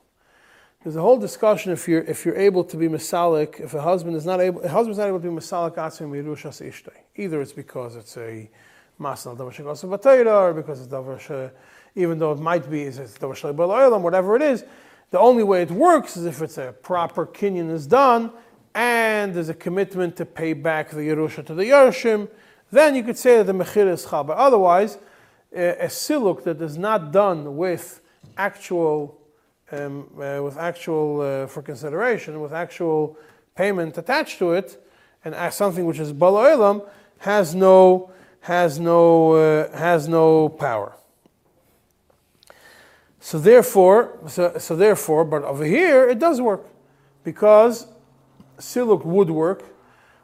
Speaker 1: There's a whole discussion if you're if you're able to be masalik, if a husband is not able, a husband's not able to be masalik atzim mirushas ishtay. Either it's because it's a masal davar or because it's davar even though it might be it's davar whatever it is. The only way it works is if it's a proper kinyan is done and there's a commitment to pay back the Yerusha to the Yerushim, then you could say that the Mechir is Chal. But otherwise, a, a siluk that is not done with actual, um, uh, with actual uh, for consideration, with actual payment attached to it, and as something which is bala has no has no, uh, has no power. So therefore, so, so therefore, but over here it does work because siluk would work.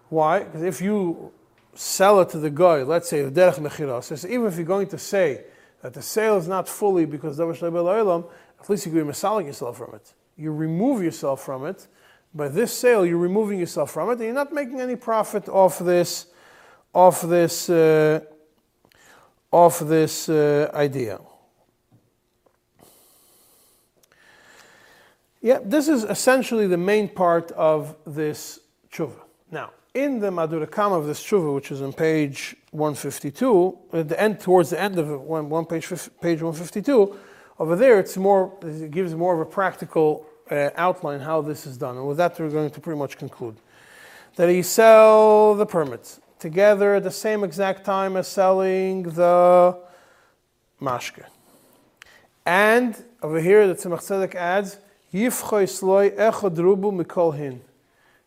Speaker 1: Why? Because if you sell it to the guy, let's say the derech mechiras, even if you're going to say that the sale is not fully because davar olam, at least you can masalik yourself from it. You remove yourself from it. By this sale, you're removing yourself from it, and you're not making any profit off this of this, uh, of this uh, idea. Yeah, this is essentially the main part of this tshuva. Now, in the Madurakam of this tshuva, which is on page 152, at the end, towards the end of it, one, one page, page 152, over there it's more, it gives more of a practical uh, outline how this is done. And with that, we're going to pretty much conclude. That he sell the permits together at the same exact time as selling the mashke. And over here, the Tzemach Tzedek adds, Yifchoy sloi echad rubu mikol.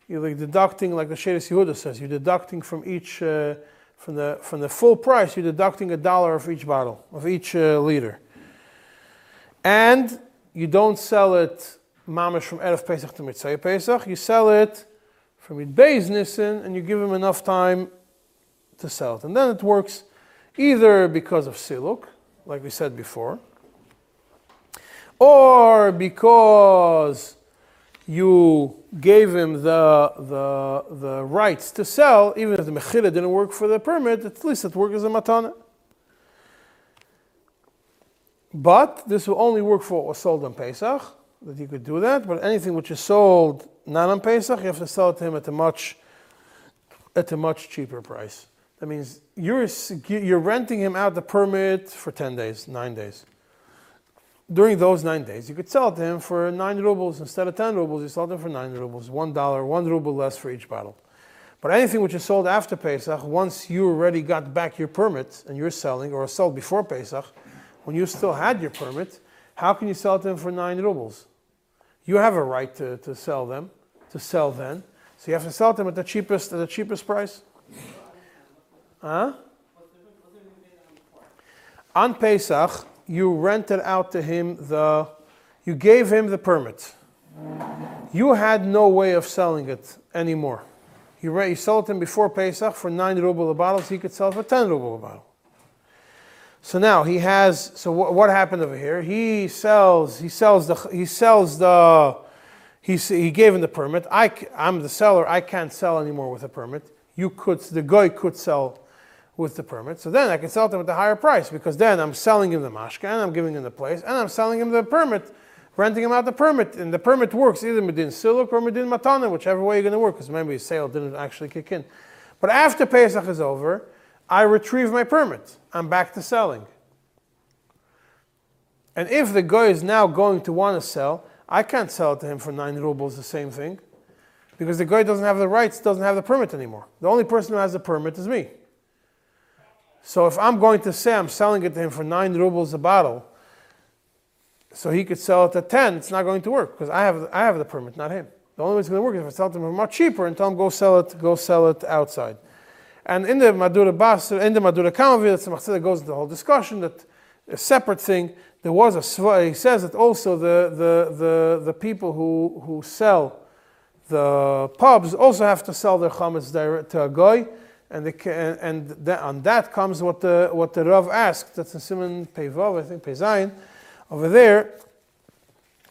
Speaker 1: You're like deducting, like the Shaaris Yehuda says, you're deducting from each, uh, from, the, from the full price, you're deducting a dollar of each bottle, of each uh, liter. And you don't sell it mamish from Erev Pesach to Motzei Pesach, you sell it from Yid Beis Nissen, and you give him enough time to sell it. And then it works either because of siluk, like we said before, or because you gave him the, the, the rights to sell, even if the mechila didn't work for the permit, at least it worked as a matana. But this will only work for what was sold on Pesach, that you could do that. But anything which is sold not on Pesach, you have to sell it to him at a much, at a much cheaper price. That means you're, you're renting him out the permit for 10 days, 9 days. During those 9 days, you could sell it to him for 9 rubles. Instead of 10 rubles, you sell it for 9 rubles, $1, 1 ruble less for each bottle. But anything which is sold after Pesach, once you already got back your permit and you're selling, or sold before Pesach, when you still had your permit, how can you sell it to him for 9 rubles? You have a right to, to sell them, to sell then. So you have to sell them at the cheapest, at the cheapest price. Huh? On Pesach, you rented out to him the, you gave him the permit. You had no way of selling it anymore. You, you sold it him before Pesach for 9 ruble a bottle, so he could sell it for 10 ruble a bottle. So now he has, so what, what happened over here? He sells, he sells the, he sells the, he, he gave him the permit. I, I'm the seller, I can't sell anymore with a permit. You could, the guy could sell with the permit. So then I can sell to him at a higher price because then I'm selling him the mashka and I'm giving him the place and I'm selling him the permit, renting him out the permit. And the permit works either medin siluk or medin matana, whichever way you're going to work because maybe his sale didn't actually kick in. But after Pesach is over, I retrieve my permit. I'm back to selling. And if the guy is now going to want to sell, I can't sell it to him for nine rubles, the same thing, because the guy doesn't have the rights, doesn't have the permit anymore. The only person who has the permit is me. So if I'm going to say I'm selling it to him for nine rubles a bottle, so he could sell it at 10, it's not going to work because I have, I have the permit, not him. The only way it's going to work is if I sell it to him for much cheaper and tell him go sell it, go sell it outside. And in the Madura Bas, in the Madura Kamavir, the Tzemach goes into the whole discussion that a separate thing, there was a, he says that also the, the, the, the people who, who sell the pubs also have to sell their chametz direct to a guy and, the, and, that, on that comes what the, what the Rav asked, that's in Simon Peivav, I think Peizayin, over there,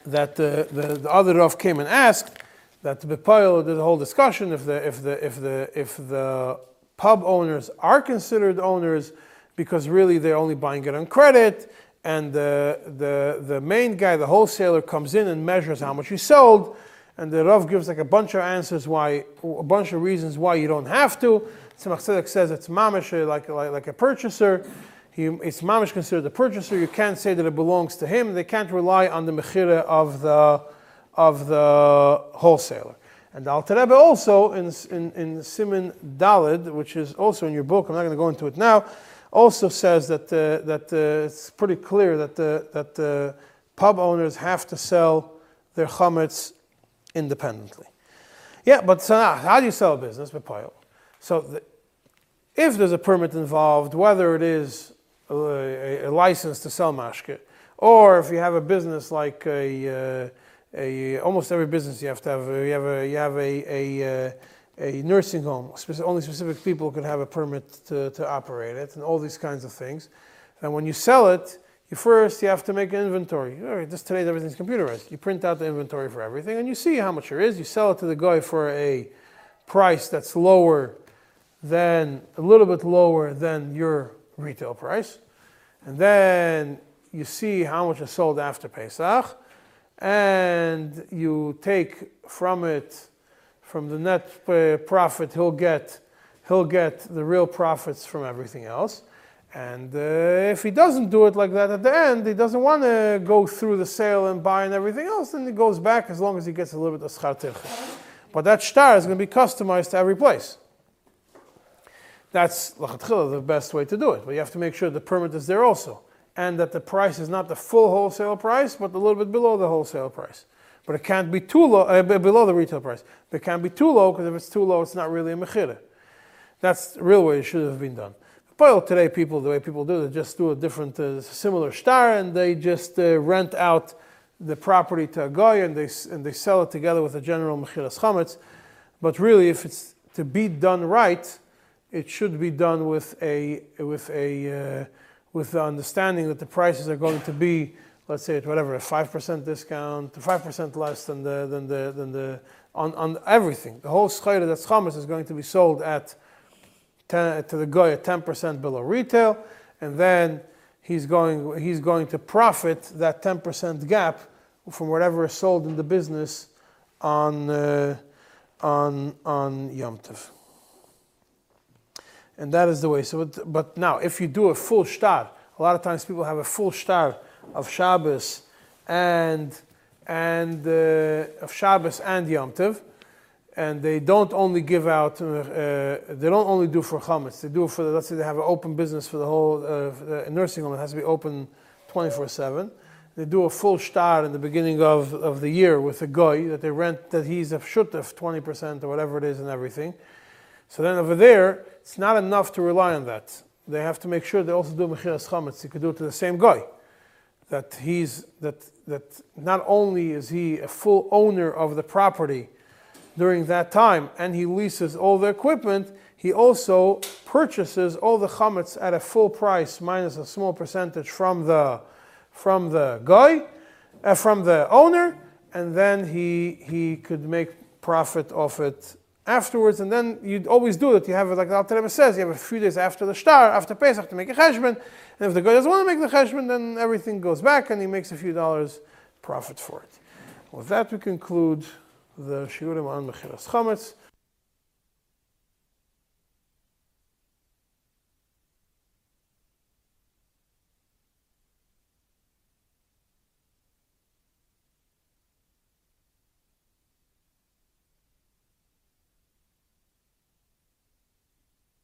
Speaker 1: that the, the, the, other Rav came and asked that the Bepoil did a whole discussion if the, if, the, if, the, if the pub owners are considered owners because really they're only buying it on credit, and the, the, the main guy, the wholesaler, comes in and measures how much he sold, and the Rav gives like a bunch of answers why, a bunch of reasons why you don't have to. Tzemach Tzedek says it's mamish like, like, like a purchaser. He, it's mamish considered a purchaser. You can't say that it belongs to him. They can't rely on the mechira of the, of the wholesaler. And Al Rebbe also in, in, in Simon Dalid, which is also in your book, I'm not going to go into it now, also says that, uh, that uh, it's pretty clear that, the, that the pub owners have to sell their chametz independently. Yeah, but so how do you sell a business? So the, if there's a permit involved, whether it is a, a, a, license to sell mashke, or if you have a business like a, uh, a, almost every business you have to have, you have a, you have a, a, uh, a nursing home, only specific people can have a permit to, to operate it, and all these kinds of things. And when you sell it, you first you have to make an inventory. All right, just today everything's computerized. You print out the inventory for everything, and you see how much there is. You sell it to the guy for a price that's lower than a little bit lower than your retail price. And then you see how much is sold after Pesach, and you take from it, from the net uh, profit, he'll get, he'll get the real profits from everything else. And uh, if he doesn't do it like that at the end, he doesn't want to go through the sale and buy and everything else, then he goes back as long as he gets a little bit of schar But that star is going to be customized to every place. That's the best way to do it. But you have to make sure the permit is there also. And that the price is not the full wholesale price, but a little bit below the wholesale price. But it can't be too low, uh, below the retail price. But it can't be too low, because if it's too low, it's not really a mechira. That's the real way it should have been done. But today, people, the way people do it, they just do a different, uh, similar star, and they just uh, rent out the property to a guy, and they, and they sell it together with a general mechiras chametz. But really, if it's to be done right, it should be done with a with a uh, with the understanding that the prices are going to be, let's say, at whatever a five percent discount, five percent less than the than the than the on, on everything. The whole schayra that's chametz is going to be sold at 10, to the guy at ten percent below retail, and then he's going he's going to profit that ten percent gap from whatever is sold in the business on uh, on on Yom Tov and that is the way. So, but now, if you do a full shtar, a lot of times people have a full shtar of Shabbos and and uh, of Shabbos and Yom Tov, and they don't only give out. Uh, they don't only do for chametz. They do for the, let's say they have an open business for the whole uh, nursing home. It has to be open 24/7. They do a full shtar in the beginning of, of the year with a guy that they rent that he's a shutef 20% or whatever it is and everything. So then over there, it's not enough to rely on that. They have to make sure they also do mechiras chametz. You could do it to the same guy. That he's that that not only is he a full owner of the property during that time, and he leases all the equipment, he also purchases all the chametz at a full price minus a small percentage from the from the guy, uh, from the owner, and then he he could make profit off it afterwards, and then you'd always do it. You have like the Alter says, you have a few days after the star, after Pesach, to make a cheshbon. And if the guy doesn't want to make the cheshbon, then everything goes back, and he makes a few dollars profit for it. With that, we conclude the shiurim on mechiras chametz.